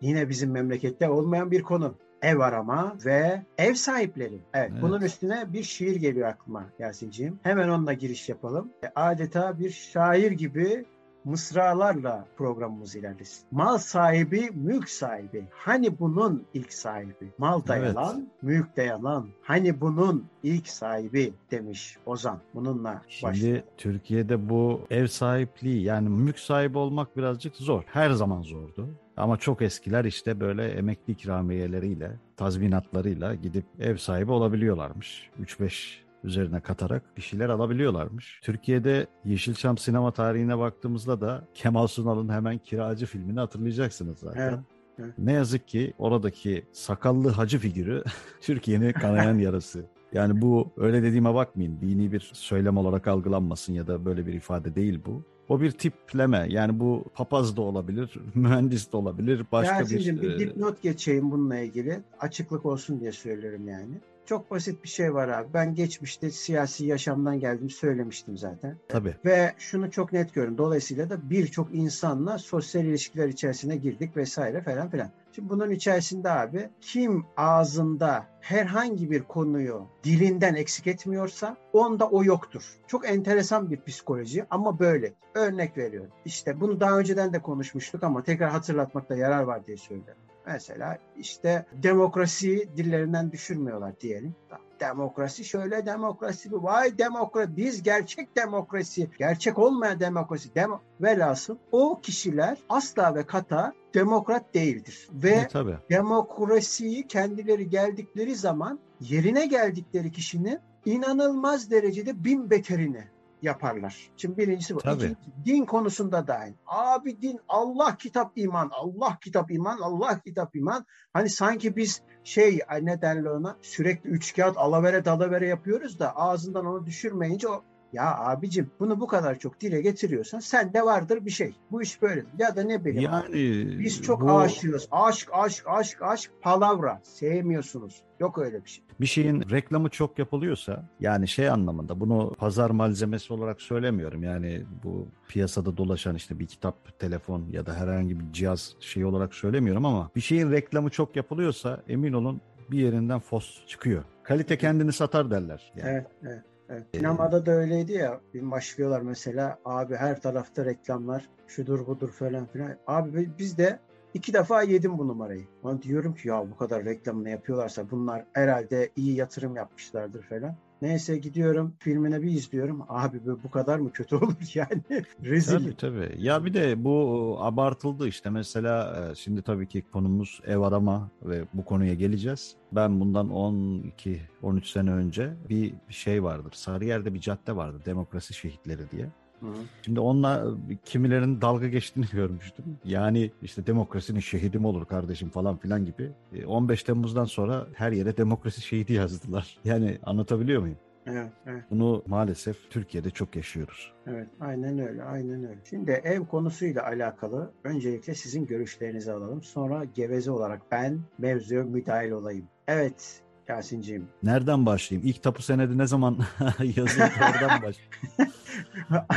yine bizim memlekette olmayan bir konu. Ev arama ve ev sahipleri. Evet, evet. bunun üstüne bir şiir geliyor aklıma Yasin'ciğim. Hemen onunla giriş yapalım. E, adeta bir şair gibi mısralarla programımız ilerlesin. Mal sahibi, mülk sahibi. Hani bunun ilk sahibi? Mal da evet. yalan, mülk de yalan. Hani bunun ilk sahibi demiş Ozan. Bununla Şimdi başlayalım. Türkiye'de bu ev sahipliği yani mülk sahibi olmak birazcık zor. Her zaman zordu. Ama çok eskiler işte böyle emekli ikramiyeleriyle, tazminatlarıyla gidip ev sahibi olabiliyorlarmış. 3-5 üzerine katarak bir şeyler alabiliyorlarmış. Türkiye'de Yeşilçam sinema tarihine baktığımızda da Kemal Sunal'ın hemen Kiracı filmini hatırlayacaksınız zaten. Evet. Evet. Ne yazık ki oradaki sakallı hacı figürü Türkiye'nin kanayan yarası. Yani bu öyle dediğime bakmayın. Dini bir söylem olarak algılanmasın ya da böyle bir ifade değil bu. O bir tipleme. Yani bu papaz da olabilir, mühendis de olabilir, başka Yasin'cim, bir... bir dipnot geçeyim bununla ilgili. Açıklık olsun diye söylüyorum yani. Çok basit bir şey var abi. Ben geçmişte siyasi yaşamdan geldim söylemiştim zaten. Tabii. Ve şunu çok net görün. Dolayısıyla da birçok insanla sosyal ilişkiler içerisine girdik vesaire falan filan. Şimdi bunun içerisinde abi kim ağzında herhangi bir konuyu dilinden eksik etmiyorsa onda o yoktur. Çok enteresan bir psikoloji ama böyle. Örnek veriyorum. İşte bunu daha önceden de konuşmuştuk ama tekrar hatırlatmakta yarar var diye söylüyorum. Mesela işte demokrasiyi dillerinden düşürmüyorlar diyelim. Demokrasi şöyle demokrasi bu. Vay demokrasi biz gerçek demokrasi, gerçek olmayan demokrasi. Demo Velhasıl o kişiler asla ve kata demokrat değildir. Ve e, tabii. demokrasiyi kendileri geldikleri zaman yerine geldikleri kişinin inanılmaz derecede bin beterini yaparlar. Şimdi birincisi bu. Tabii. İkincisi, din konusunda da aynı. Abi din Allah kitap iman, Allah kitap iman, Allah kitap iman. Hani sanki biz şey ne derler ona sürekli üç kağıt alavere dalavere yapıyoruz da ağzından onu düşürmeyince o ya abicim bunu bu kadar çok dile getiriyorsan sen de vardır bir şey. Bu iş böyle. Ya da ne bileyim. Yani biz çok bu... aşığız. Aşk, aşk, aşk, aşk, palavra. Sevmiyorsunuz. Yok öyle bir şey. Bir şeyin reklamı çok yapılıyorsa yani şey anlamında bunu pazar malzemesi olarak söylemiyorum. Yani bu piyasada dolaşan işte bir kitap, telefon ya da herhangi bir cihaz şey olarak söylemiyorum ama bir şeyin reklamı çok yapılıyorsa emin olun bir yerinden fos çıkıyor. Kalite kendini satar derler. Yani. Evet, evet. Evet. Sinemada da öyleydi ya. Bir başlıyorlar mesela abi her tarafta reklamlar şudur budur falan filan. Abi biz de iki defa yedim bu numarayı. Ben diyorum ki ya bu kadar reklamını yapıyorlarsa bunlar herhalde iyi yatırım yapmışlardır falan. Neyse gidiyorum filmine bir izliyorum. Abi bu kadar mı kötü olur yani? Rezil. Tabii tabii. Ya bir de bu abartıldı işte mesela e, şimdi tabii ki konumuz ev arama ve bu konuya geleceğiz. Ben bundan 12-13 sene önce bir şey vardır. Sarıyer'de bir cadde vardı Demokrasi Şehitleri diye. Hı. Şimdi onunla kimilerin dalga geçtiğini görmüştüm. Yani işte demokrasinin şehidim olur kardeşim falan filan gibi. 15 e, Temmuz'dan sonra her yere demokrasi şehidi yazdılar. Yani anlatabiliyor muyum? Evet, evet. Bunu maalesef Türkiye'de çok yaşıyoruz. Evet, aynen öyle, aynen öyle. Şimdi ev konusuyla alakalı öncelikle sizin görüşlerinizi alalım. Sonra geveze olarak ben mevzuya müdahil olayım. Evet, Yasin'ciğim. Nereden başlayayım? İlk tapu senedi ne zaman yazıldı oradan başlayayım.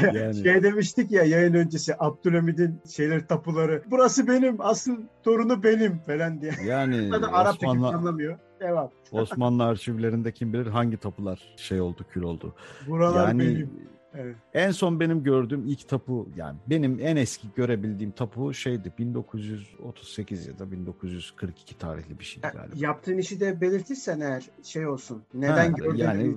yani. Şey demiştik ya yayın öncesi Abdülhamid'in şeyler tapuları. Burası benim asıl torunu benim falan diye. Yani Osmanlı anlamıyor. Devam. Osmanlı arşivlerinde kim bilir hangi tapular şey oldu kül oldu. Buralar yani, benim. Evet. En son benim gördüğüm ilk tapu yani benim en eski görebildiğim tapu şeydi 1938 ya da 1942 tarihli bir şey galiba. Yaptığın işi de belirtirsen eğer şey olsun. Neden ha, gördüğünü yani,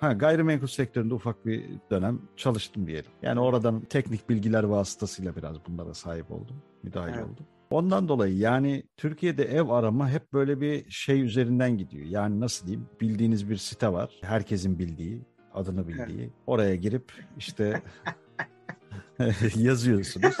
ha, Gayrimenkul sektöründe ufak bir dönem çalıştım diyelim. Yani oradan teknik bilgiler vasıtasıyla biraz bunlara sahip oldum. Müdahil evet. oldum. Ondan dolayı yani Türkiye'de ev arama hep böyle bir şey üzerinden gidiyor. Yani nasıl diyeyim bildiğiniz bir site var. Herkesin bildiği, adını bildiği. Oraya girip işte yazıyorsunuz.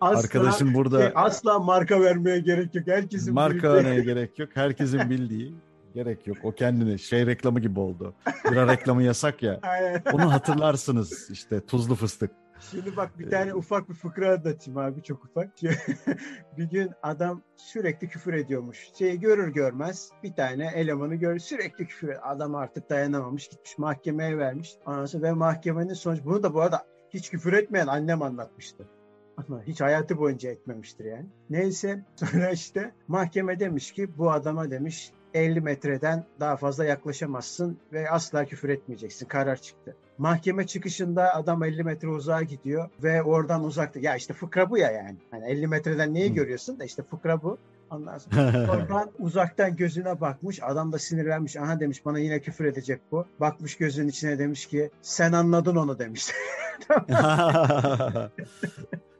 asla, Arkadaşın burada şey, asla marka vermeye gerek yok. Herkesin marka vermeye gerek yok. Herkesin bildiği gerek yok. O kendini şey reklamı gibi oldu. Bira reklamı yasak ya. Onu hatırlarsınız işte tuzlu fıstık. Şimdi bak bir tane ufak bir fıkra anlatayım abi çok ufak. bir gün adam sürekli küfür ediyormuş. Şeyi görür görmez bir tane elemanı gör sürekli küfür ediyor. Adam artık dayanamamış gitmiş mahkemeye vermiş. Ondan sonra ve mahkemenin sonuç bunu da bu arada hiç küfür etmeyen annem anlatmıştı. Ama hiç hayatı boyunca etmemiştir yani. Neyse sonra işte mahkeme demiş ki bu adama demiş 50 metreden daha fazla yaklaşamazsın ve asla küfür etmeyeceksin. Karar çıktı. Mahkeme çıkışında adam 50 metre uzağa gidiyor ve oradan uzakta. Ya işte fıkra bu ya yani. Hani 50 metreden neyi görüyorsun da işte fıkra bu. Ondan sonra oradan uzaktan gözüne bakmış. Adam da sinirlenmiş. Aha demiş bana yine küfür edecek bu. Bakmış gözünün içine demiş ki sen anladın onu demiş.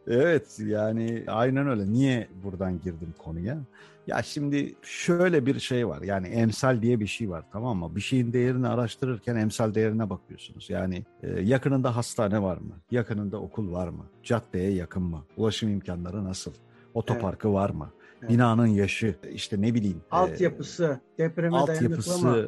evet yani aynen öyle. Niye buradan girdim konuya? Ya şimdi şöyle bir şey var. Yani emsal diye bir şey var tamam mı? Bir şeyin değerini araştırırken emsal değerine bakıyorsunuz. Yani e, yakınında hastane var mı? Yakınında okul var mı? Caddeye yakın mı? Ulaşım imkanları nasıl? Otoparkı evet. var mı? Evet. Binanın yaşı, işte ne bileyim. Altyapısı, e, depreme altyapısı, mı?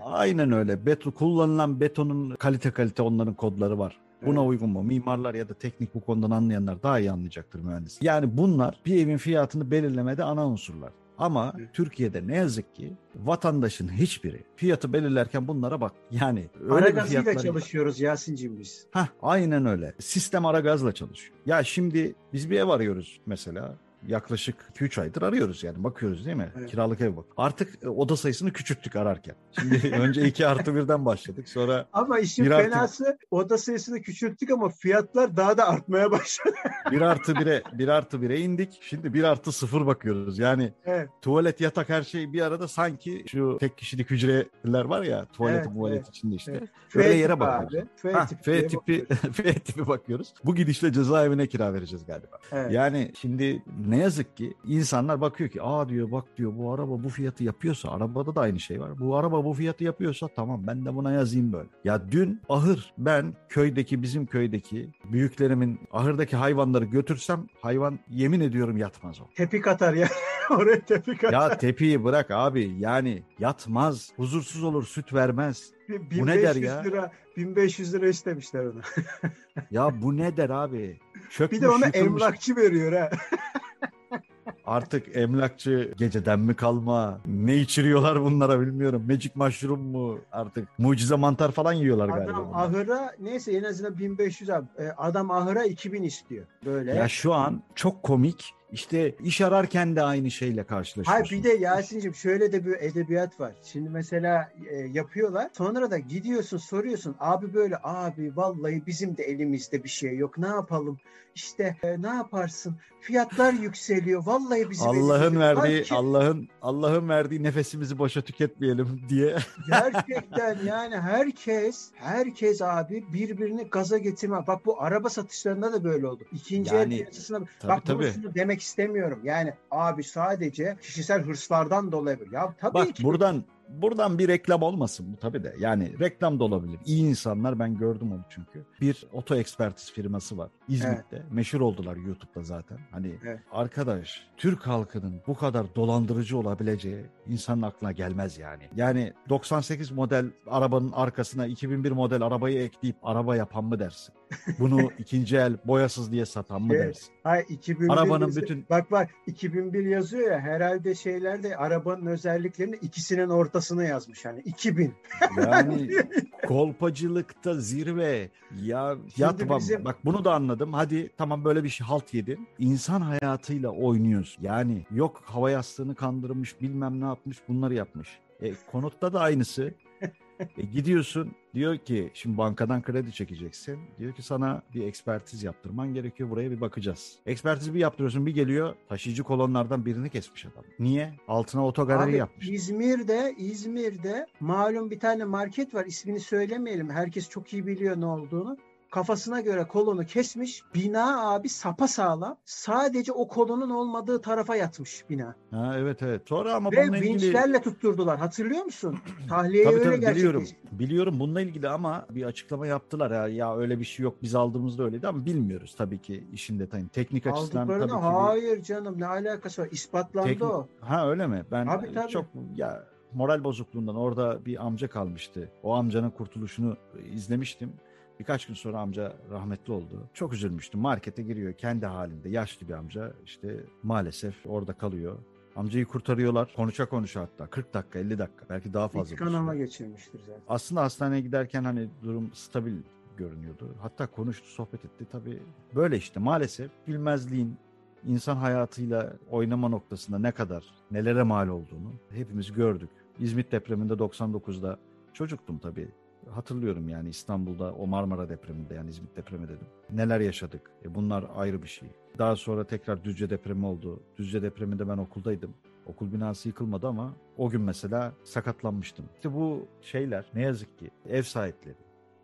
Aynen öyle. Beton, kullanılan betonun kalite kalite onların kodları var. Buna evet. uygun mu? Mimarlar ya da teknik bu konudan anlayanlar daha iyi anlayacaktır mühendis. Yani bunlar bir evin fiyatını belirlemede ana unsurlar. Ama. Türkiye'de ne yazık ki vatandaşın hiçbiri fiyatı belirlerken bunlara bak. Yani öyle ara fiyatlar çalışıyoruz Yasin'cim biz. Hah aynen öyle. Sistem ara gazla çalışıyor. Ya şimdi biz bir ev arıyoruz mesela yaklaşık 2-3 aydır arıyoruz yani bakıyoruz değil mi? Evet. Kiralık ev bak. Artık e, oda sayısını küçülttük ararken. Şimdi önce 2 artı 1'den başladık sonra Ama işin fenası artı... oda sayısını küçülttük ama fiyatlar daha da artmaya başladı. 1 artı 1'e 1 artı 1'e indik. Şimdi 1 artı 0 bakıyoruz. Yani evet. tuvalet yatak her şey bir arada sanki şu tek kişilik hücreler var ya tuvalet evet, tuvalet evet, içinde işte. Evet. Öyle yere bakıyoruz. F, ha, F tipi F tipi bakıyoruz. Bu gidişle cezaevine kira vereceğiz galiba. Evet. Yani şimdi ne yazık ki insanlar bakıyor ki aa diyor bak diyor bu araba bu fiyatı yapıyorsa arabada da aynı şey var. Bu araba bu fiyatı yapıyorsa tamam ben de buna yazayım böyle. Ya dün ahır ben köydeki bizim köydeki büyüklerimin ahırdaki hayvanları götürsem hayvan yemin ediyorum yatmaz o. Tepik atar ya. Oraya tepik atar. Ya tepiyi bırak abi yani yatmaz. Huzursuz olur süt vermez. bu ne der ya? Lira, 1500 lira istemişler ona. ya bu ne der abi? Çökmüş, bir de ona yıkılmış. emlakçı veriyor ha. Artık emlakçı geceden mi kalma? Ne içiriyorlar bunlara bilmiyorum. Magic mushroom mu? Artık mucize mantar falan yiyorlar adam galiba. Adam ahıra neyse en azından 1500 abi. E, adam ahıra 2000 istiyor. Böyle. Ya şu an çok komik işte iş ararken de aynı şeyle karşılaşıyorsun. Hayır bir de Yasin'cim şöyle de bir edebiyat var. Şimdi mesela e, yapıyorlar. Sonra da gidiyorsun soruyorsun. Abi böyle abi vallahi bizim de elimizde bir şey yok. Ne yapalım? İşte e, ne yaparsın? Fiyatlar yükseliyor. Vallahi bizim Allah'ın verdiği Herkes... Allah'ın Allah'ın verdiği nefesimizi boşa tüketmeyelim diye. Gerçekten yani herkes herkes abi birbirini gaza getirme. Bak bu araba satışlarında da böyle oldu. İkinci yani, el piyasasına tabii, bak tabii. demek istemiyorum. Yani abi sadece kişisel hırslardan dolayı. Ya tabii Bak, ki. buradan buradan bir reklam olmasın bu tabii de. Yani reklam da olabilir. İyi insanlar ben gördüm onu çünkü. Bir oto ekspertiz firması var İzmit'te. Evet. Meşhur oldular YouTube'da zaten. Hani evet. arkadaş Türk halkının bu kadar dolandırıcı olabileceği insanın aklına gelmez yani. Yani 98 model arabanın arkasına 2001 model arabayı ekleyip araba yapan mı dersin? Bunu ikinci el boyasız diye satan mı şey, dersin? Hayır 2001 Arabanın yazıyor. bütün Bak bak 2001 yazıyor ya herhalde şeylerde arabanın özelliklerini ikisinin ortasına yazmış hani 2000. Yani kolpacılıkta zirve. Ya yatmam. Bizim... Bak bunu da anladım. Hadi tamam böyle bir şey halt yedin. İnsan hayatıyla oynuyorsun. Yani yok hava yastığını kandırmış bilmem ne yapmış bunları yapmış. E, konutta da aynısı. E gidiyorsun diyor ki şimdi bankadan kredi çekeceksin. Diyor ki sana bir ekspertiz yaptırman gerekiyor. Buraya bir bakacağız. Ekspertizi bir yaptırıyorsun bir geliyor taşıyıcı kolonlardan birini kesmiş adam. Niye? Altına otogaleri Abi yapmış. İzmir'de İzmir'de malum bir tane market var. İsmini söylemeyelim. Herkes çok iyi biliyor ne olduğunu. Kafasına göre kolonu kesmiş. Bina abi sapa sağlam. Sadece o kolonun olmadığı tarafa yatmış bina. Ha, evet evet. Sonra ama Ve bununla ilgili... vinçlerle tutturdular. Hatırlıyor musun? Tahliye Tabii öyle tabii biliyorum. Biliyorum bununla ilgili ama bir açıklama yaptılar ya ya öyle bir şey yok biz aldığımızda öyleydi ama bilmiyoruz tabii ki işin detayını. Teknik açıdan tabii ki bir- hayır canım ne alakası var? İspatlandı Teknik- o. Ha öyle mi? Ben Tabii, tabii. çok ya moral bozukluğundan orada bir amca kalmıştı. O amcanın kurtuluşunu izlemiştim. Birkaç gün sonra amca rahmetli oldu. Çok üzülmüştüm. Markete giriyor kendi halinde. Yaşlı bir amca işte maalesef orada kalıyor. Amcayı kurtarıyorlar. Konuşa konuşa hatta 40 dakika 50 dakika belki daha fazla. İç kanama geçirmiştir zaten. Aslında hastaneye giderken hani durum stabil görünüyordu. Hatta konuştu, sohbet etti. Tabii böyle işte maalesef bilmezliğin insan hayatıyla oynama noktasında ne kadar, nelere mal olduğunu hepimiz gördük. İzmit depreminde 99'da çocuktum tabii. Hatırlıyorum yani İstanbul'da o Marmara depreminde yani İzmit depremi dedim. Neler yaşadık. E bunlar ayrı bir şey. Daha sonra tekrar Düzce depremi oldu. Düzce depreminde ben okuldaydım. Okul binası yıkılmadı ama o gün mesela sakatlanmıştım. İşte bu şeyler ne yazık ki ev sahipleri.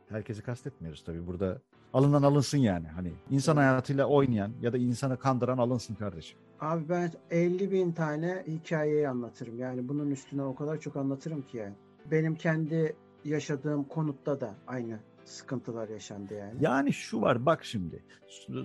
Herkesi kastetmiyoruz tabii burada. Alınan alınsın yani. Hani insan hayatıyla oynayan ya da insanı kandıran alınsın kardeşim. Abi ben 50 bin tane hikayeyi anlatırım. Yani bunun üstüne o kadar çok anlatırım ki yani. Benim kendi yaşadığım konutta da aynı sıkıntılar yaşandı yani. Yani şu var bak şimdi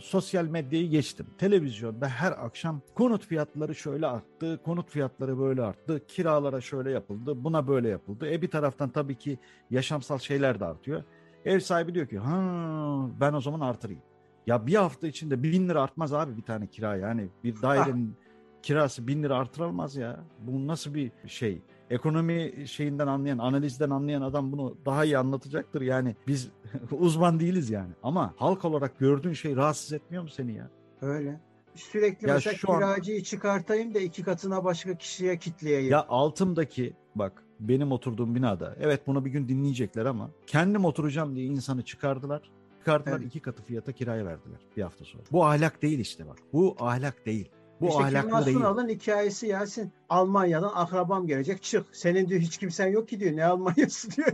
sosyal medyayı geçtim. Televizyonda her akşam konut fiyatları şöyle arttı, konut fiyatları böyle arttı, kiralara şöyle yapıldı, buna böyle yapıldı. E bir taraftan tabii ki yaşamsal şeyler de artıyor. Ev sahibi diyor ki ha ben o zaman artırayım. Ya bir hafta içinde bin lira artmaz abi bir tane kira yani bir dairenin kirası bin lira artırılmaz ya. Bu nasıl bir şey? Ekonomi şeyinden anlayan, analizden anlayan adam bunu daha iyi anlatacaktır. Yani biz uzman değiliz yani. Ama halk olarak gördüğün şey rahatsız etmiyor mu seni ya? Öyle. Sürekli Ya mesela şu an- kiracıyı çıkartayım da iki katına başka kişiye kitleyeyim. Ya altımdaki bak benim oturduğum binada evet bunu bir gün dinleyecekler ama kendim oturacağım diye insanı çıkardılar. Çıkardılar Evet. iki katı fiyata kiraya verdiler bir hafta sonra. Bu ahlak değil işte bak. Bu ahlak değil. Bu işte Kemal ahlaklı değil. Sunal'ın hikayesi Yasin. Almanya'dan akrabam gelecek çık. Senin diyor hiç kimsen yok ki diyor. Ne Almanya'sı diyor.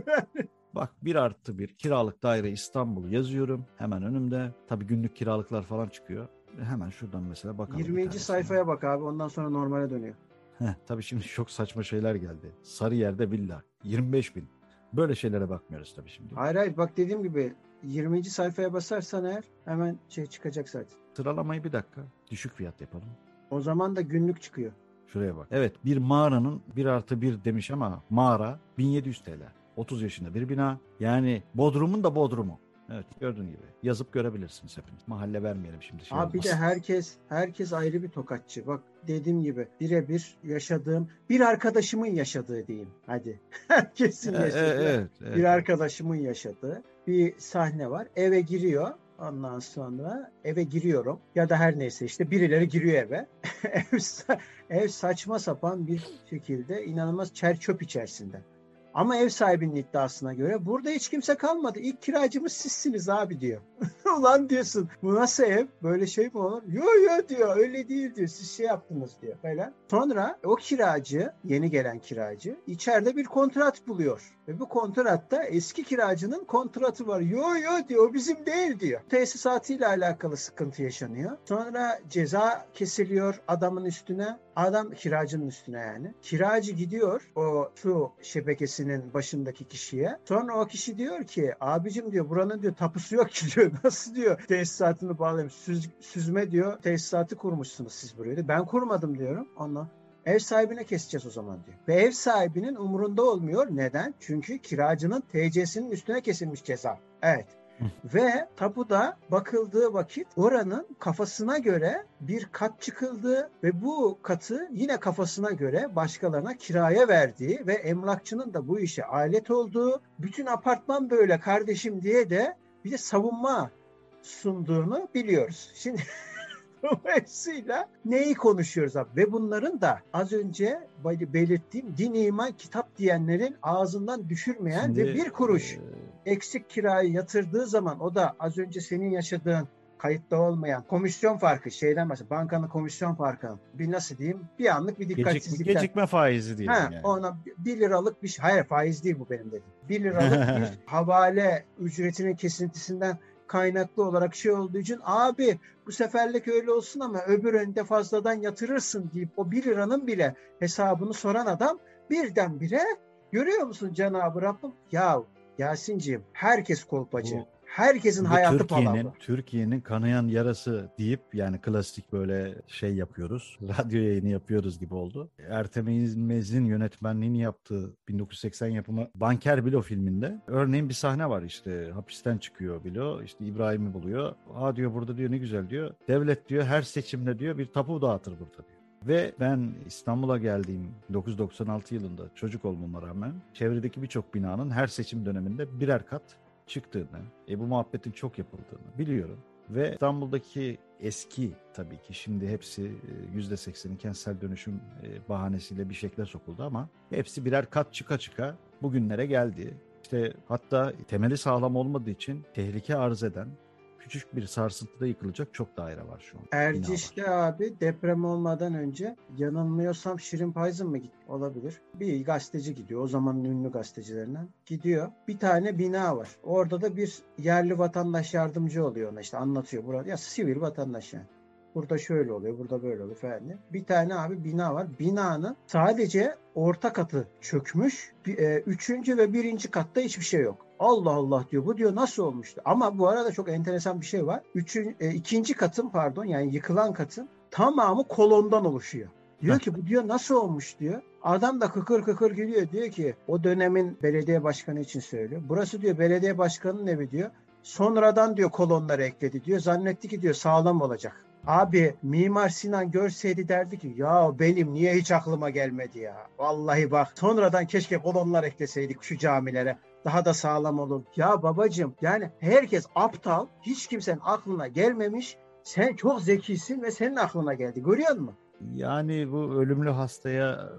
Bak bir artı bir kiralık daire İstanbul yazıyorum. Hemen önümde. Tabii günlük kiralıklar falan çıkıyor. Hemen şuradan mesela bakalım. bir 20. tanesine. sayfaya bak abi ondan sonra normale dönüyor. Heh, tabii şimdi çok saçma şeyler geldi. Sarıyer'de villa 25 bin. Böyle şeylere bakmıyoruz tabii şimdi. Hayır hayır bak dediğim gibi 20. sayfaya basarsan eğer hemen şey çıkacak zaten. Sıralamayı bir dakika. Düşük fiyat yapalım. O zaman da günlük çıkıyor. Şuraya bak. Evet bir mağaranın 1 artı 1 demiş ama mağara 1700 TL. 30 yaşında bir bina. Yani Bodrum'un da Bodrum'u. Evet gördüğün gibi. Yazıp görebilirsiniz hepiniz. Mahalle vermeyelim şimdi. Şey Abi bir de herkes herkes ayrı bir tokatçı. Bak dediğim gibi birebir yaşadığım bir arkadaşımın yaşadığı diyeyim. Hadi. Herkesin E, e, yaşadığı. evet, evet. Bir arkadaşımın yaşadığı bir sahne var. Eve giriyor. Ondan sonra eve giriyorum ya da her neyse işte birileri giriyor eve. ev, ev saçma sapan bir şekilde inanılmaz çer çöp içerisinde. Ama ev sahibinin iddiasına göre burada hiç kimse kalmadı. İlk kiracımız sizsiniz abi diyor. Ulan diyorsun bu nasıl ev? Böyle şey mi olur? Yo yo diyor öyle değil diyor. Siz şey yaptınız diyor falan. Sonra o kiracı yeni gelen kiracı içeride bir kontrat buluyor. Ve bu kontratta eski kiracının kontratı var. Yo yo diyor o bizim değil diyor. Tesisatıyla alakalı sıkıntı yaşanıyor. Sonra ceza kesiliyor adamın üstüne. Adam kiracının üstüne yani. Kiracı gidiyor o su şebekesinin başındaki kişiye. Sonra o kişi diyor ki abicim diyor buranın diyor tapusu yok ki diyor. Nasıl diyor tesisatını bağlayayım. Süz- süzme diyor tesisatı kurmuşsunuz siz buraya. diyor. Ben kurmadım diyorum. Ondan Ev sahibine keseceğiz o zaman diyor. Ve ev sahibinin umurunda olmuyor. Neden? Çünkü kiracının TC'sinin üstüne kesilmiş ceza. Evet. Ve tapuda bakıldığı vakit oranın kafasına göre bir kat çıkıldığı ve bu katı yine kafasına göre başkalarına kiraya verdiği ve emlakçının da bu işe alet olduğu, bütün apartman böyle kardeşim diye de bir de savunma sunduğunu biliyoruz. Şimdi Dolayısıyla neyi konuşuyoruz abi? Ve bunların da az önce belirttiğim din iman kitap diyenlerin ağzından düşürmeyen Şimdi, ve bir kuruş e... eksik kirayı yatırdığı zaman o da az önce senin yaşadığın kayıtta olmayan komisyon farkı şeyden mesela bankanın komisyon farkı bir nasıl diyeyim bir anlık bir dikkatsizlikten. Gecik, gecikme faizi diyelim ha, yani. Ona bir liralık bir şey hayır faiz değil bu benim dediğim. Bir liralık bir havale ücretinin kesintisinden kaynaklı olarak şey olduğu için abi bu seferlik öyle olsun ama öbür önde fazladan yatırırsın deyip o bir liranın bile hesabını soran adam birdenbire görüyor musun Cenab-ı Rabbim? Ya Yasin'ciğim herkes kolpacı. Bu herkesin Bu hayatı Türkiye'nin. Türkiye'nin kanayan yarası deyip yani klasik böyle şey yapıyoruz. Radyo yayını yapıyoruz gibi oldu. Ertem İlmez'in yönetmenliğini yaptığı 1980 yapımı Banker Bilo filminde örneğin bir sahne var işte hapisten çıkıyor Bilo işte İbrahim'i buluyor. Aa diyor burada diyor ne güzel diyor. Devlet diyor her seçimde diyor bir tapu dağıtır burada diyor. Ve ben İstanbul'a geldiğim 1996 yılında çocuk olmama rağmen çevredeki birçok binanın her seçim döneminde birer kat çıktığını, e, bu muhabbetin çok yapıldığını biliyorum. Ve İstanbul'daki eski tabii ki şimdi hepsi yüzde sekseni kentsel dönüşüm e, bahanesiyle bir şekle sokuldu ama hepsi birer kat çıka çıka bugünlere geldi. İşte hatta temeli sağlam olmadığı için tehlike arz eden küçük bir sarsıntıda yıkılacak çok daire var şu an. Erciş'te abi deprem olmadan önce yanılmıyorsam Şirin Payzın mı gitti? Olabilir. Bir gazeteci gidiyor. O zamanın ünlü gazetecilerinden. Gidiyor. Bir tane bina var. Orada da bir yerli vatandaş yardımcı oluyor ona işte anlatıyor. Burada ya sivil vatandaş yani. Burada şöyle oluyor, burada böyle oluyor falan diye. Bir tane abi bina var. Binanın sadece orta katı çökmüş. E, üçüncü ve birinci katta hiçbir şey yok. Allah Allah diyor. Bu diyor nasıl olmuştu? Ama bu arada çok enteresan bir şey var. Üçün, e, ikinci katın pardon yani yıkılan katın tamamı kolondan oluşuyor. Diyor ki bu diyor nasıl olmuş diyor. Adam da kıkır kıkır gülüyor diyor ki o dönemin belediye başkanı için söylüyor. Burası diyor belediye başkanının evi diyor. Sonradan diyor kolonları ekledi diyor. Zannetti ki diyor sağlam olacak. Abi Mimar Sinan görseydi derdi ki ya benim niye hiç aklıma gelmedi ya. Vallahi bak sonradan keşke kolonlar ekleseydik şu camilere daha da sağlam olur. Ya babacım yani herkes aptal. Hiç kimsenin aklına gelmemiş. Sen çok zekisin ve senin aklına geldi. Görüyor musun? Yani bu ölümlü hastaya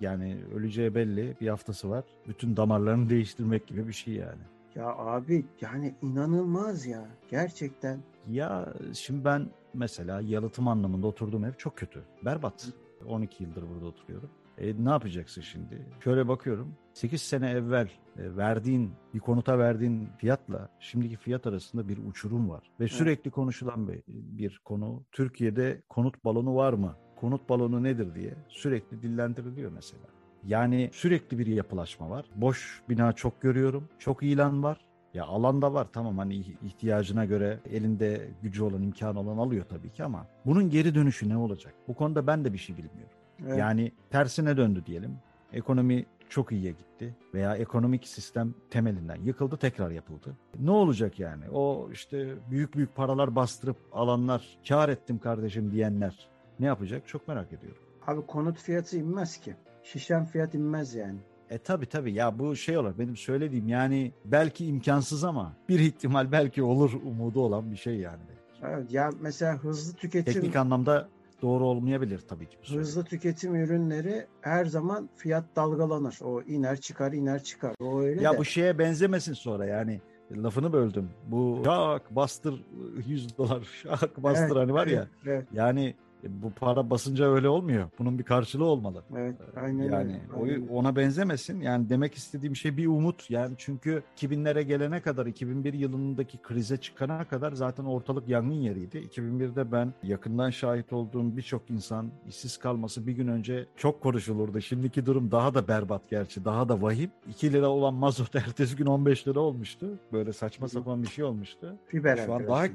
yani öleceği belli bir haftası var. Bütün damarlarını değiştirmek gibi bir şey yani. Ya abi yani inanılmaz ya gerçekten. Ya şimdi ben mesela yalıtım anlamında oturduğum ev çok kötü. Berbat. 12 yıldır burada oturuyorum. E, ne yapacaksın şimdi? Şöyle bakıyorum. 8 sene evvel e, verdiğin bir konuta verdiğin fiyatla şimdiki fiyat arasında bir uçurum var. Ve sürekli konuşulan bir, bir konu. Türkiye'de konut balonu var mı? Konut balonu nedir diye sürekli dillendiriliyor mesela. Yani sürekli bir yapılaşma var. Boş bina çok görüyorum. Çok ilan var. Ya alanda var tamam hani ihtiyacına göre elinde gücü olan imkanı olan alıyor tabii ki ama bunun geri dönüşü ne olacak? Bu konuda ben de bir şey bilmiyorum. Evet. Yani tersine döndü diyelim. Ekonomi çok iyiye gitti veya ekonomik sistem temelinden yıkıldı tekrar yapıldı. Ne olacak yani? O işte büyük büyük paralar bastırıp alanlar kar ettim kardeşim diyenler ne yapacak çok merak ediyorum. Abi konut fiyatı inmez ki. Şişen fiyat inmez yani. E tabi tabi ya bu şey olur benim söylediğim yani belki imkansız ama bir ihtimal belki olur umudu olan bir şey yani. Evet, ya mesela hızlı tüketim... Teknik anlamda doğru olmayabilir tabii ki. Hızlı tüketim ürünleri her zaman fiyat dalgalanır. O iner çıkar iner çıkar. O öyle ya de. bu şeye benzemesin sonra yani lafını böldüm. Bu şak bastır 100 dolar şak bastır evet, hani var ya. Evet. Yani e, bu para basınca öyle olmuyor. Bunun bir karşılığı olmalı. Evet, e, aynen Yani aynen. ona benzemesin. Yani demek istediğim şey bir umut. Yani çünkü 2000'lere gelene kadar 2001 yılındaki krize çıkana kadar zaten ortalık yangın yeriydi. 2001'de ben yakından şahit olduğum birçok insan işsiz kalması bir gün önce çok konuşulurdu. Şimdiki durum daha da berbat gerçi. Daha da vahim. 2 lira olan mazot ertesi gün 15 lira olmuştu. Böyle saçma sapan bir şey olmuştu. Fiber Şu an daha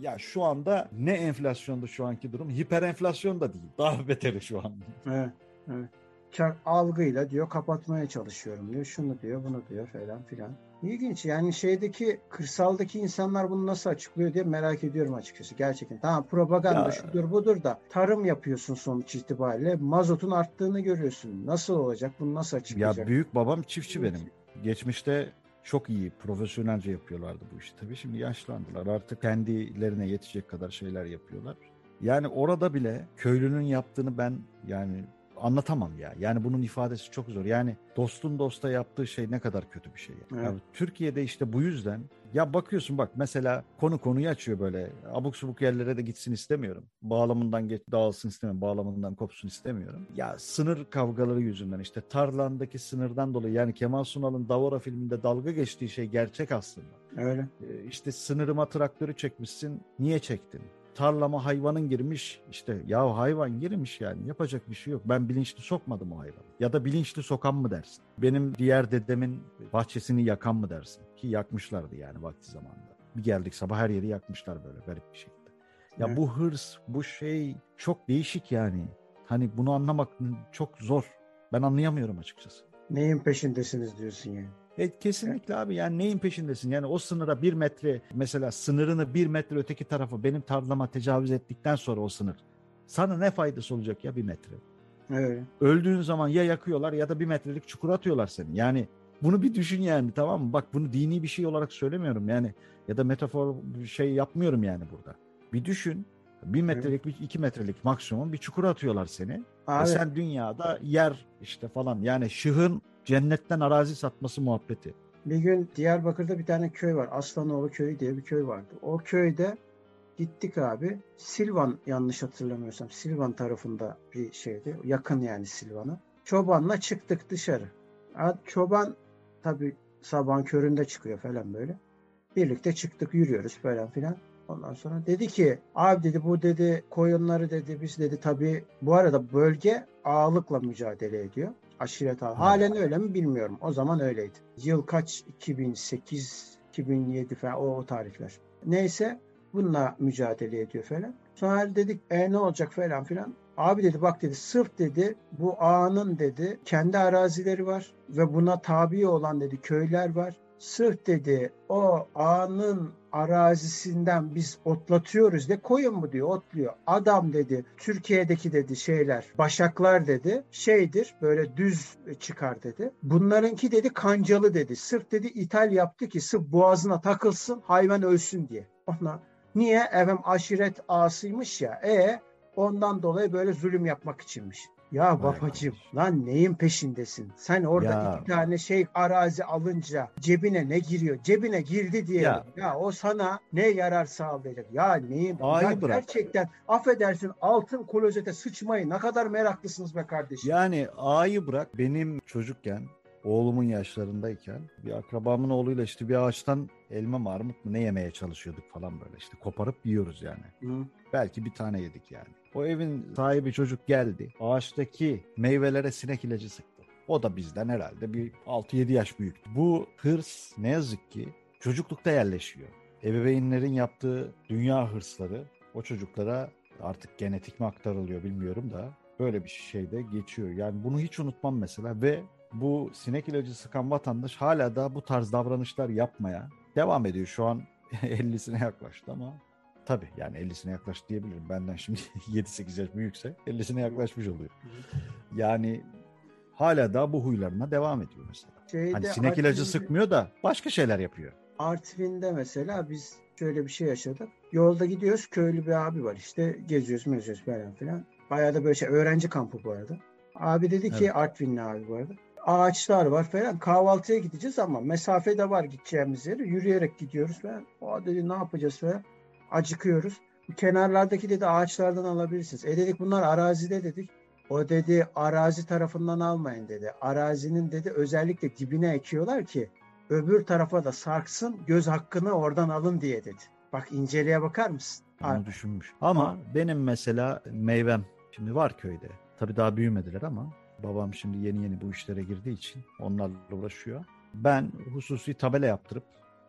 ya şu anda ne enflasyonda şu anki durum? Hiper enflasyon da değil. Daha beteri şu an. Evet. evet. Kar algıyla diyor kapatmaya çalışıyorum diyor. Şunu diyor, bunu diyor falan filan. İlginç yani şeydeki kırsaldaki insanlar bunu nasıl açıklıyor diye merak ediyorum açıkçası gerçekten. Tamam propaganda ya, şudur budur da tarım yapıyorsun sonuç itibariyle mazotun arttığını görüyorsun. Nasıl olacak bunu nasıl açıklayacak? Ya büyük babam çiftçi benim. Geçmişte çok iyi, profesyonelce yapıyorlardı bu işi. Tabii şimdi yaşlandılar. Artık kendilerine yetecek kadar şeyler yapıyorlar. Yani orada bile köylünün yaptığını ben yani anlatamam ya. Yani bunun ifadesi çok zor. Yani dostun dosta yaptığı şey ne kadar kötü bir şey. Yani. Evet. Yani Türkiye'de işte bu yüzden ya bakıyorsun bak mesela konu konuyu açıyor böyle. Abuk subuk yerlere de gitsin istemiyorum. Bağlamından geç, dağılsın istemiyorum. Bağlamından kopsun istemiyorum. Ya sınır kavgaları yüzünden işte tarlandaki sınırdan dolayı yani Kemal Sunal'ın Davora filminde dalga geçtiği şey gerçek aslında. Öyle. Ee, işte sınırıma traktörü çekmişsin. Niye çektin? Tarlama hayvanın girmiş. İşte ya hayvan girmiş yani. Yapacak bir şey yok. Ben bilinçli sokmadım o hayvanı. Ya da bilinçli sokan mı dersin? Benim diğer dedemin bahçesini yakan mı dersin? Ki yakmışlardı yani vakti zamanında. Bir geldik sabah her yeri yakmışlar böyle garip bir şekilde. Ya Evet. bu hırs, bu şey çok değişik yani. Hani bunu anlamak çok zor. Ben anlayamıyorum açıkçası. Neyin peşindesiniz diyorsun yani. E, kesinlikle abi yani neyin peşindesin? Yani o sınıra bir metre mesela sınırını bir metre öteki tarafa benim tarlama tecavüz ettikten sonra o sınır. Sana ne faydası olacak ya bir metre? Öyle. Öldüğün zaman ya yakıyorlar ya da bir metrelik çukur atıyorlar seni. Yani bunu bir düşün yani tamam mı? Bak bunu dini bir şey olarak söylemiyorum yani ya da metafor bir şey yapmıyorum yani burada. Bir düşün bir metrelik bir iki metrelik maksimum bir çukur atıyorlar seni. Abi sen dünyada yer işte falan yani şıhın cennetten arazi satması muhabbeti. bir gün Diyarbakır'da bir tane köy var. Aslanoğlu köyü diye bir köy vardı. O köyde gittik abi. Silvan yanlış hatırlamıyorsam Silvan tarafında bir şeydi. Yakın yani Silvan'a. Çobanla çıktık dışarı. Ha, Çoban tabii sabahın köründe çıkıyor falan böyle. Birlikte çıktık yürüyoruz falan filan. Ondan sonra dedi ki abi dedi bu dedi koyunları dedi biz dedi tabii bu arada bölge ağalıkla mücadele ediyor. Aşiret ağı. Halen öyle mi bilmiyorum. O zaman öyleydi. Yıl kaç? 2008, 2007 falan o, o tarihler. Neyse bununla mücadele ediyor falan. Sonra dedik e ne olacak falan filan. Abi dedi bak dedi sırf dedi bu ağanın dedi kendi arazileri var ve buna tabi olan dedi köyler var. Sırf dedi o ağanın arazisinden biz otlatıyoruz de koyun mu diyor otluyor. Adam dedi Türkiye'deki dedi şeyler başaklar dedi şeydir böyle düz çıkar dedi. Bunlarınki dedi kancalı dedi. Sırf dedi ithal yaptı ki sırf boğazına takılsın hayvan ölsün diye. Ona niye? Efendim aşiret ağasıymış ya. E ondan dolayı böyle zulüm yapmak içinmiş. Ya kardeş. lan neyin peşindesin? Sen orada Ya. iki tane şey arazi alınca cebine ne giriyor? Cebine girdi diye. Ya, Ya. o sana ne yarar sağlayacak? Ya neyin? Ya bırak. gerçekten affedersin altın klozete sıçmayı ne kadar meraklısınız be kardeşim. Yani ağayı bırak benim çocukken oğlumun yaşlarındayken bir akrabamın oğluyla işte bir ağaçtan elma mı armut mu ne yemeye çalışıyorduk falan böyle işte koparıp yiyoruz yani. Hı. Belki bir tane yedik yani. O evin sahibi çocuk geldi. Ağaçtaki meyvelere sinek ilacı sıktı. O da bizden herhalde bir 6-7 yaş büyüktü. Bu hırs ne yazık ki çocuklukta yerleşiyor. Ebeveynlerin yaptığı dünya hırsları o çocuklara artık genetik mi aktarılıyor bilmiyorum da böyle bir şey de geçiyor. Yani bunu hiç unutmam mesela ve bu sinek ilacı sıkan vatandaş hala da bu tarz davranışlar yapmaya devam ediyor. Şu an 50'sine yaklaştı ama tabii yani 50'sine yaklaştı diyebilirim. Benden şimdi 7-8 yaş büyükse 50'sine yaklaşmış oluyor. Yani hala da bu huylarına devam ediyor mesela. Şeyde Hani sinek ilacı Artvin'de- sıkmıyor da başka şeyler yapıyor. Artvin'de mesela biz şöyle bir şey yaşadık. Yolda gidiyoruz köylü bir abi var işte geziyoruz meziyoruz falan filan. Bayağı da böyle şey öğrenci kampı bu arada. Abi dedi ki Evet. Artvinli abi bu arada. Ağaçlar var falan kahvaltıya gideceğiz ama mesafe de var gideceğimiz yere yürüyerek gidiyoruz falan. O dedi ne yapacağız falan. Acıkıyoruz. Kenarlardaki dedi ağaçlardan alabilirsiniz. E dedik bunlar arazide dedik. O dedi arazi tarafından almayın dedi. Arazinin dedi özellikle dibine ekiyorlar ki öbür tarafa da sarksın göz hakkını oradan alın diye dedi. Bak inceliğe bakar mısın? Bunu düşünmüş. Ama benim mesela meyvem şimdi var köyde. Tabii daha büyümediler ama babam şimdi yeni yeni bu işlere girdiği için onlarla uğraşıyor. Ben hususi tabela yaptırıp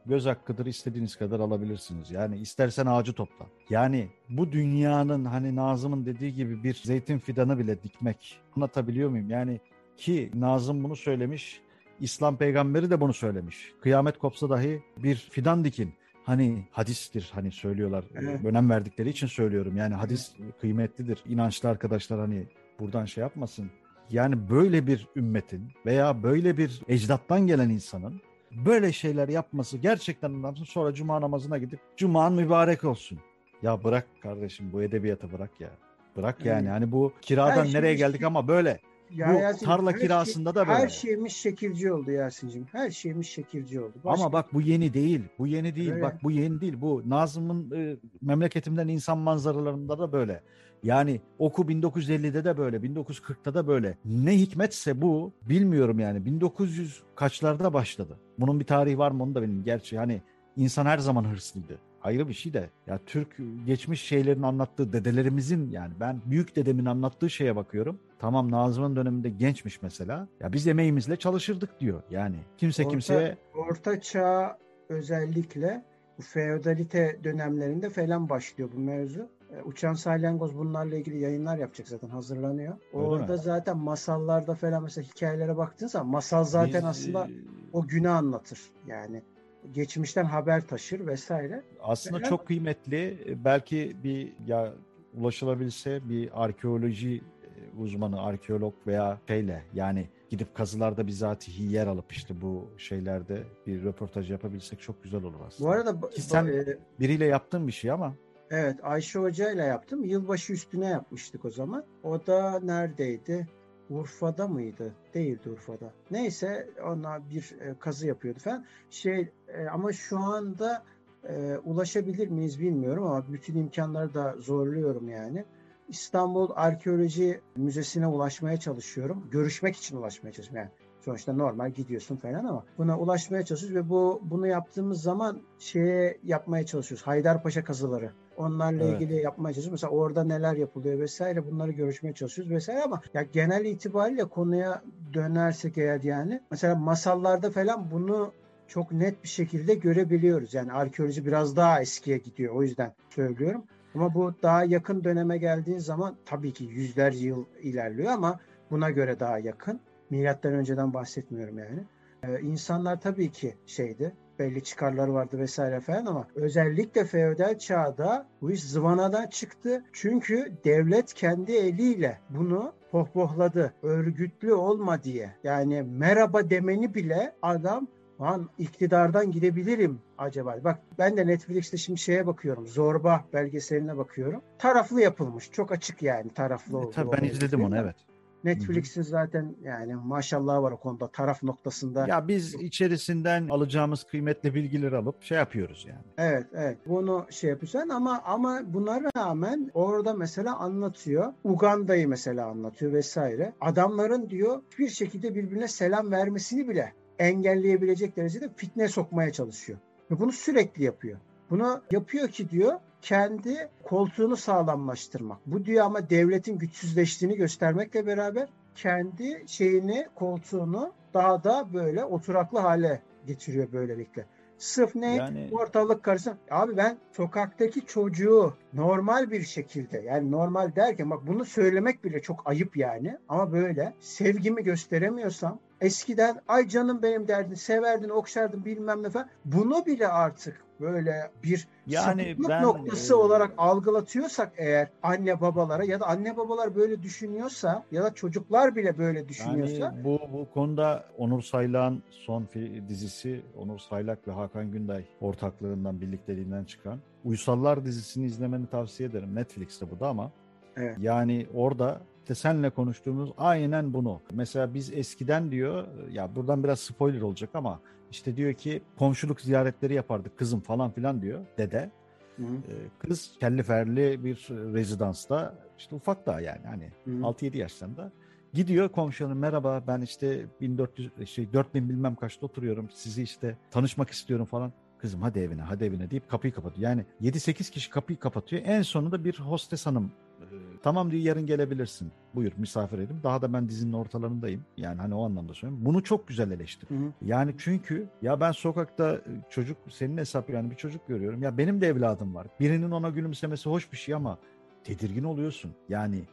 göz hakkıdır istediğiniz kadar alabilirsiniz. Yani istersen ağacı topla. Yani bu dünyanın hani Nazım'ın dediği gibi bir zeytin fidanı bile dikmek. Anlatabiliyor muyum? Yani ki Nazım bunu söylemiş. İslam peygamberi de bunu söylemiş. Kıyamet kopsa dahi bir fidan dikin. Hani hadistir hani söylüyorlar. Evet. Önem verdikleri için söylüyorum. Yani hadis kıymetlidir. İnançlı arkadaşlar hani buradan şey yapmasın. Yani böyle bir ümmetin veya böyle bir ecdattan gelen insanın böyle şeyler yapması gerçekten ondan sonra cuma namazına gidip cuman mübarek olsun. Ya bırak kardeşim bu edebiyatı bırak ya. Bırak yani. Yani Hani bu kiradan her nereye geldik ama böyle. Ya Bu Yasin'cim, tarla her kirasında şey, da böyle. her şeyimiz şekilci oldu Yasin'cim. Her şeyimiz şekilci oldu. Başka Ama bak bu yeni değil. Bu yeni değil. Öyle. Bak bu yeni değil. Bu Nazım'ın e, memleketimden insan manzaralarında da böyle. Yani oku 1950'de de böyle, 1940'ta da böyle. Ne hikmetse bu bilmiyorum yani 1900 kaçlarda başladı. Bunun bir tarihi var mı onu da benim gerçi hani insan her zaman hırslıydı. Ayrı bir şey de ya Türk geçmiş şeylerin anlattığı dedelerimizin yani ben büyük dedemin anlattığı şeye bakıyorum. Tamam Nazım'ın döneminde gençmiş mesela. Ya biz emeğimizle çalışırdık diyor. Yani kimse Orta- kimseye Orta Çağ özellikle bu feodalite dönemlerinde falan başlıyor bu mevzu. E, Uçan Salyangoz bunlarla ilgili yayınlar yapacak zaten hazırlanıyor. Öyle Orada mi? zaten masallarda falan mesela hikayelere baktığın zaman masal zaten Biz, aslında e, o günü anlatır. Yani geçmişten haber taşır vesaire. aslında Neden? çok kıymetli. Belki bir ya ulaşılabilse bir arkeoloji e, uzmanı, arkeolog veya şeyle yani gidip kazılarda bizatihi yer alıp işte bu şeylerde bir röportaj yapabilsek çok güzel olur aslında. Bu arada Ki sen- e, biriyle yaptığın bir şey ama evet Ayşe Hoca ile yaptım. Yılbaşı üstüne yapmıştık o zaman. O da neredeydi? Urfa'da mıydı? Değildi Urfa'da. Neyse ona bir e, kazı yapıyordu falan. Şey e, ama şu anda e, ulaşabilir miyiz bilmiyorum ama bütün imkanları da zorluyorum yani. İstanbul Arkeoloji Müzesi'ne ulaşmaya çalışıyorum. Görüşmek için ulaşmaya çalışıyorum. Yani sonuçta normal gidiyorsun falan ama buna ulaşmaya çalışıyoruz ve bu bunu yaptığımız zaman şeye yapmaya çalışıyoruz. Haydarpaşa kazıları. Onlarla Evet. ilgili yapmaya çalışıyoruz. Mesela orada neler yapılıyor vesaire bunları görüşmeye çalışıyoruz vesaire ama ya genel itibariyle konuya dönersek eğer yani mesela masallarda falan bunu çok net bir şekilde görebiliyoruz. Yani arkeoloji biraz daha eskiye gidiyor. O yüzden söylüyorum. Ama bu daha yakın döneme geldiğin zaman tabii ki yüzlerce yıl ilerliyor ama buna göre daha yakın. Milattan önceden bahsetmiyorum yani. Ee, insanlar tabii ki şeydi, belli çıkarları vardı vesaire falan ama özellikle feodal çağda bu iş zıvanadan çıktı. Çünkü devlet kendi eliyle bunu pohpohladı. Örgütlü olma diye. Yani merhaba demeni bile adam Lan iktidardan gidebilirim acaba. Bak ben de Netflix'te şimdi şeye bakıyorum. Zorba belgeseline bakıyorum. Taraflı yapılmış. Çok açık yani taraflı e, olduğu tabii ben izledim onu evet. Netflix'in zaten yani maşallah var o konuda taraf noktasında. Ya biz içerisinden alacağımız kıymetli bilgileri alıp şey yapıyoruz yani. Evet evet bunu şey yapıyorsun ama ama buna rağmen orada mesela anlatıyor. Uganda'yı mesela anlatıyor vesaire. Adamların diyor bir şekilde birbirine selam vermesini bile engelleyebilecek derecede fitne sokmaya çalışıyor. Ve bunu sürekli yapıyor. Bunu yapıyor ki diyor kendi koltuğunu sağlamlaştırmak. Bu diyor ama devletin güçsüzleştiğini göstermekle beraber kendi şeyini, koltuğunu daha da böyle oturaklı hale getiriyor böylelikle. Sırf ne? Yani- Ortalık karışsın. Abi ben sokaktaki çocuğu normal bir şekilde yani normal derken bak bunu söylemek bile çok ayıp yani. Ama böyle sevgimi gösteremiyorsam eskiden ay canım benim derdin severdin okşardın bilmem ne falan. Bunu bile artık böyle bir Yani ben, noktası e, olarak algılatıyorsak eğer anne babalara ya da anne babalar böyle düşünüyorsa ya da çocuklar bile böyle düşünüyorsa Yani bu bu konuda Onur Saylak'ın son dizisi Onur Saylak ve Hakan Günday ortaklığından birlikteliğinden çıkan Uysallar dizisini izlemeni tavsiye ederim. Netflix'te bu da ama Evet. yani orada işte senle konuştuğumuz aynen bunu. Mesela biz eskiden diyor ya buradan biraz spoiler olacak ama işte diyor ki komşuluk ziyaretleri yapardık kızım falan filan diyor dede. Hı Ee, Kız kelli ferli bir rezidansta işte ufak daha yani hani hı hı. 6-7 yaşlarında. Gidiyor komşuna merhaba ben işte 1400 şey 4000 bilmem kaçta oturuyorum. Sizi işte tanışmak istiyorum falan. Kızım hadi evine hadi evine deyip kapıyı kapatıyor. Yani 7-8 kişi kapıyı kapatıyor. En sonunda bir hostes hanım e, tamam diyor yarın gelebilirsin. Buyur misafir edin. Daha da ben dizinin ortalarındayım. Yani hani o anlamda söylüyorum. Bunu çok güzel eleştir. Hı hı. Yani çünkü ya ben sokakta e, çocuk senin hesap yani bir çocuk görüyorum. Ya benim de evladım var. Birinin ona gülümsemesi hoş bir şey ama tedirgin oluyorsun. Yani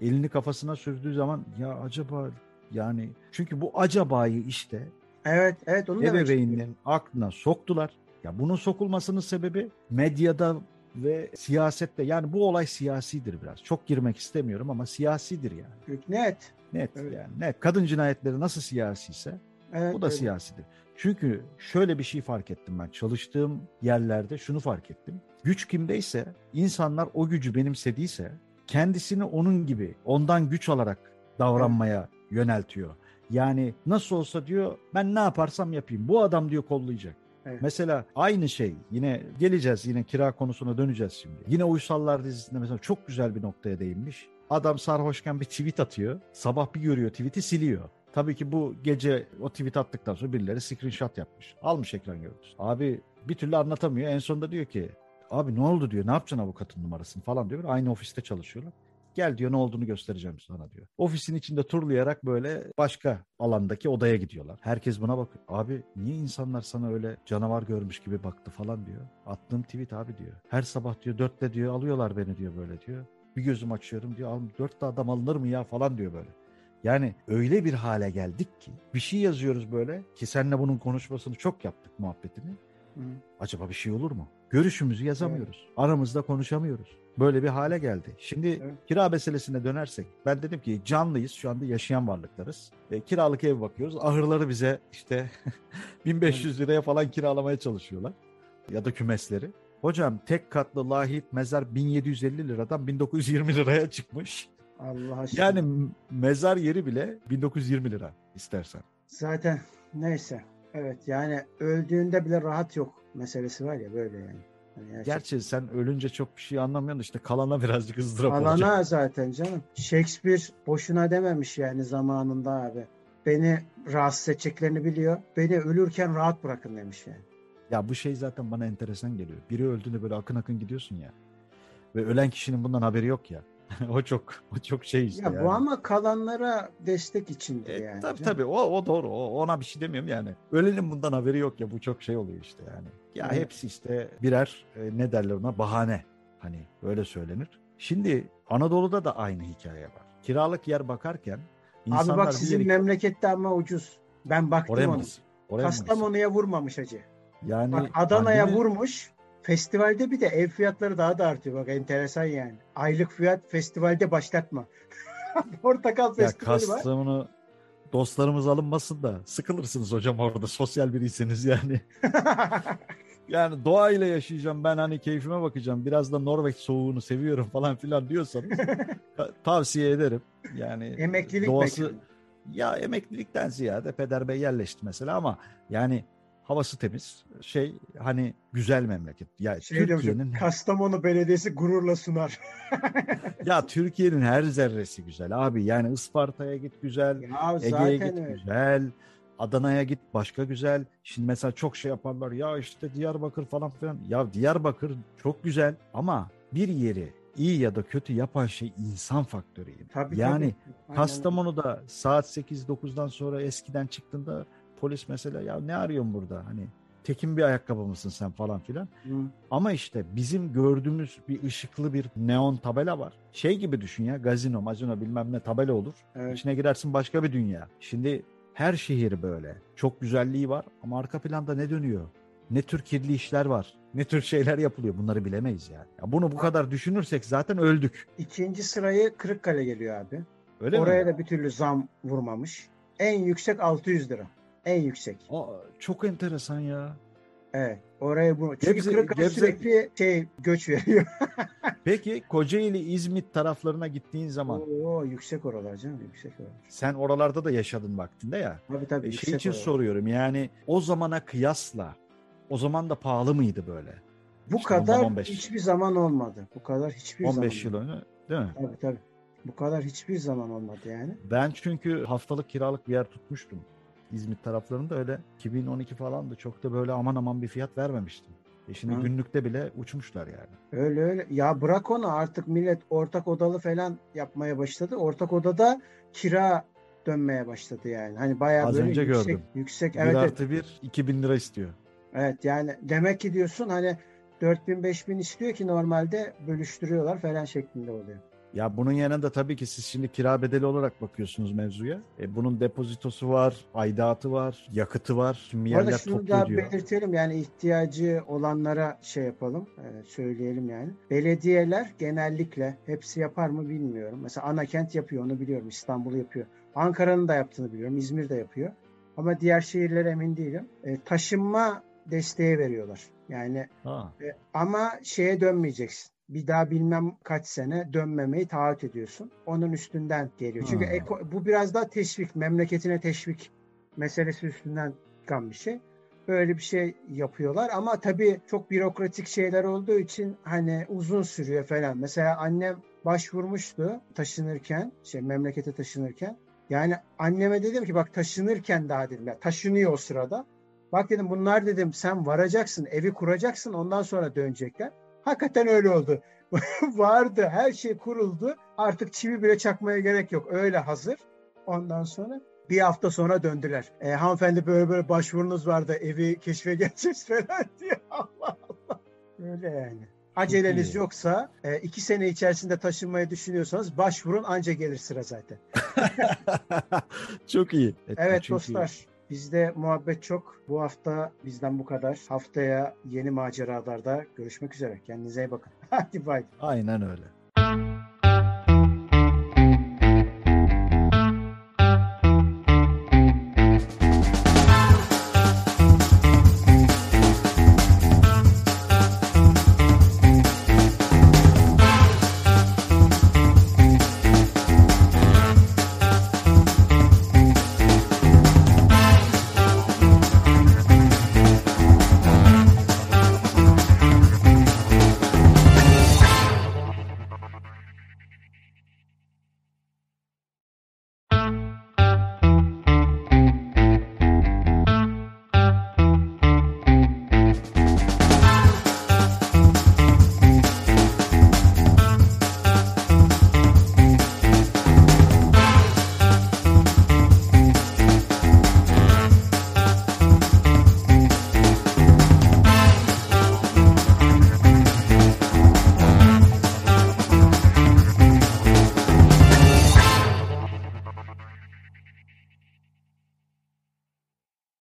elini kafasına sürdüğü zaman ya acaba yani çünkü bu acabayı işte Evet, evet onu istiyorum. ebeveynlerin aklına soktular. Ya bunun sokulmasının sebebi medyada ve siyasette yani bu olay siyasidir biraz. Çok girmek istemiyorum ama siyasidir yani. Net. Net Evet. yani. Net. Kadın cinayetleri nasıl siyasiyse Evet, bu da öyle. siyasidir. Çünkü şöyle bir şey fark ettim ben. Çalıştığım yerlerde şunu fark ettim. Güç kimdeyse, insanlar o gücü benimsediyse kendisini onun gibi, ondan güç alarak davranmaya yöneltiyor. Yani nasıl olsa diyor ben ne yaparsam yapayım. Bu adam diyor kollayacak. Evet. Mesela aynı şey yine geleceğiz yine kira konusuna döneceğiz şimdi. Yine Uysallar dizisinde mesela çok güzel bir noktaya değinmiş. Adam sarhoşken bir tweet atıyor. Sabah bir görüyor tweet'i siliyor. Tabii ki bu gece o tweet attıktan sonra birileri screenshot yapmış. Almış ekran görüntüsü. Abi bir türlü anlatamıyor. En sonunda diyor ki abi ne oldu diyor. Ne yapacaksın avukatın numarasını falan diyor. Aynı ofiste çalışıyorlar. Gel diyor ne olduğunu göstereceğim sana diyor. Ofisin içinde turlayarak böyle başka alandaki odaya gidiyorlar. Herkes buna bakıyor. Abi niye insanlar sana öyle canavar görmüş gibi baktı falan diyor. Attığım tweet abi diyor. Her sabah diyor dörtte diyor alıyorlar beni diyor böyle diyor. Bir gözüm açıyorum diyor. Dörtte adam alınır mı ya falan diyor böyle. Yani öyle bir hale geldik ki bir şey yazıyoruz böyle ki seninle bunun konuşmasını çok yaptık muhabbetini. Hı. Acaba bir şey olur mu? Görüşümüzü yazamıyoruz. Evet. Aramızda konuşamıyoruz. Böyle bir hale geldi. Şimdi evet. kira meselesine dönersek ben dedim ki canlıyız şu anda yaşayan varlıklarız. E, kiralık ev bakıyoruz. Ahırları bize işte 1500 liraya falan kiralamaya çalışıyorlar. Ya da kümesleri. Hocam tek katlı lahit mezar 1750 liradan 1920 liraya çıkmış. Allah aşkına. Yani mezar yeri bile 1920 lira istersen. Zaten neyse. Evet yani öldüğünde bile rahat yok meselesi var ya böyle yani. Yani Gerçi sen ölünce çok bir şey anlamıyorsun işte kalana birazcık ızdırap kalana olacak. Kalana zaten canım. Shakespeare boşuna dememiş yani zamanında abi. Beni rahatsız edeceklerini biliyor. Beni ölürken rahat bırakın demiş yani. Ya bu şey zaten bana enteresan geliyor. Biri öldüğünde böyle akın akın gidiyorsun ya. Ve ölen kişinin bundan haberi yok ya. o çok o çok şey işte. Ya yani. bu ama kalanlara destek içindir e, yani. Tabii tabii o, o doğru. O, ona bir şey demiyorum yani. Ölenin bundan haberi yok ya bu çok şey oluyor işte yani. Ya evet. hepsi işte birer e, ne derler ona bahane. Hani öyle söylenir. Şimdi Anadolu'da da aynı hikaye var. Kiralık yer bakarken insanlar Abi bak sizin yeri... memlekette ama ucuz. Ben baktım Oraya onu. Kastamonu'ya vurmamış hacı. Yani Bak Adana'ya pandemi... vurmuş. Festivalde bir de ev fiyatları daha da artıyor. Bak enteresan yani. Aylık fiyat festivalde başlatma. Portakal festivali ya, Kastamonu, var. dostlarımız alınmasın da sıkılırsınız hocam orada sosyal biriyseniz yani. yani doğayla yaşayacağım ben hani keyfime bakacağım biraz da Norveç soğuğunu seviyorum falan filan diyorsanız tavsiye ederim. Yani emeklilik doğası mekanı. ya emeklilikten ziyade Peder Bey yerleşti mesela ama yani havası temiz. Şey hani güzel memleket. Ya şey Türkiye'nin Kastamonu Belediyesi gururla sunar. ya Türkiye'nin her zerresi güzel abi. Yani Isparta'ya git güzel, Ege'ye git öyle. güzel. Adana'ya git başka güzel. Şimdi mesela çok şey yaparlar. Ya işte Diyarbakır falan filan. Ya Diyarbakır çok güzel ama bir yeri iyi ya da kötü yapan şey insan faktörü. Tabii, yani tabii. Kastamonu'da saat 8-9'dan sonra eskiden çıktığında polis mesela ya ne arıyorsun burada hani tekin bir ayakkabı mısın sen falan filan. Hı. Ama işte bizim gördüğümüz bir ışıklı bir neon tabela var. Şey gibi düşün ya gazino mazino bilmem ne tabela olur. Evet. İçine girersin başka bir dünya. Şimdi her şehir böyle. Çok güzelliği var ama arka planda ne dönüyor? Ne tür kirli işler var? Ne tür şeyler yapılıyor? Bunları bilemeyiz yani. Ya bunu bu kadar düşünürsek zaten öldük. İkinci sırayı Kırıkkale geliyor abi. Öyle Oraya mi? da bir türlü zam vurmamış. En yüksek 600 lira. En yüksek. Aa, çok enteresan ya. Evet. Oraya bu. Çünkü Gebze, Kırıkkale Gebze... sürekli şey göç veriyor. Peki Kocaeli, İzmit taraflarına gittiğin zaman. Oo, yüksek oralar canım yüksek oralar. Sen oralarda da yaşadın vaktinde ya. Tabii tabii. E, şey için oralar. soruyorum yani o zamana kıyasla o zaman da pahalı mıydı böyle? Bu işte kadar 15. hiçbir zaman olmadı. Bu kadar hiçbir 15 zaman. 15 yıl önce değil mi? Tabii tabii. Bu kadar hiçbir zaman olmadı yani. Ben çünkü haftalık kiralık bir yer tutmuştum. İzmit taraflarında öyle 2012 falan da çok da böyle aman aman bir fiyat vermemiştim. E şimdi Hı. günlükte bile uçmuşlar yani. Öyle öyle. Ya bırak onu artık millet ortak odalı falan yapmaya başladı. Ortak odada kira dönmeye başladı yani. Hani bayağı Az böyle önce yüksek, gördüm. yüksek. Bir evet, artı bir 2000 lira istiyor. Evet yani demek ki diyorsun hani 4000 5000 istiyor ki normalde bölüştürüyorlar falan şeklinde oluyor. Ya bunun yanında tabii ki siz şimdi kira bedeli olarak bakıyorsunuz mevzuya. E, bunun depozitosu var, aidatı var, yakıtı var. Şimdi yerler Orada şunu da belirtelim yani ihtiyacı olanlara şey yapalım, e, söyleyelim yani. Belediyeler genellikle hepsi yapar mı bilmiyorum. Mesela Anakent yapıyor onu biliyorum, İstanbul yapıyor. Ankara'nın da yaptığını biliyorum, İzmir de yapıyor. Ama diğer şehirlere emin değilim. E, taşınma desteği veriyorlar. Yani Ha. e, ama şeye dönmeyeceksin. Bir daha bilmem kaç sene dönmemeyi taahhüt ediyorsun. Onun üstünden geliyor. Çünkü Hmm. eko- bu biraz daha teşvik, memleketine teşvik meselesi üstünden çıkan bir şey. Böyle bir şey yapıyorlar ama tabii çok bürokratik şeyler olduğu için hani uzun sürüyor falan. Mesela annem başvurmuştu taşınırken, şey memlekete taşınırken. Yani anneme dedim ki bak taşınırken daha dedim ya taşınıyor o sırada. Bak dedim bunlar dedim sen varacaksın, evi kuracaksın ondan sonra dönecekler. Hakikaten öyle oldu. Vardı, her şey kuruldu. Artık çivi bile çakmaya gerek yok. Öyle hazır. Ondan sonra bir hafta sonra döndüler. E, hanımefendi böyle böyle başvurunuz vardı. Evi keşfe geleceğiz falan diye. Allah Allah. Öyle yani. Aceleniz iyi. yoksa e, iki sene içerisinde taşınmayı düşünüyorsanız başvurun anca gelir sıra zaten. çok iyi. Evet Çünkü- dostlar. Bizde muhabbet çok. Bu hafta bizden bu kadar. Haftaya yeni maceralarda görüşmek üzere. Kendinize iyi bakın. Hadi bay. Aynen öyle.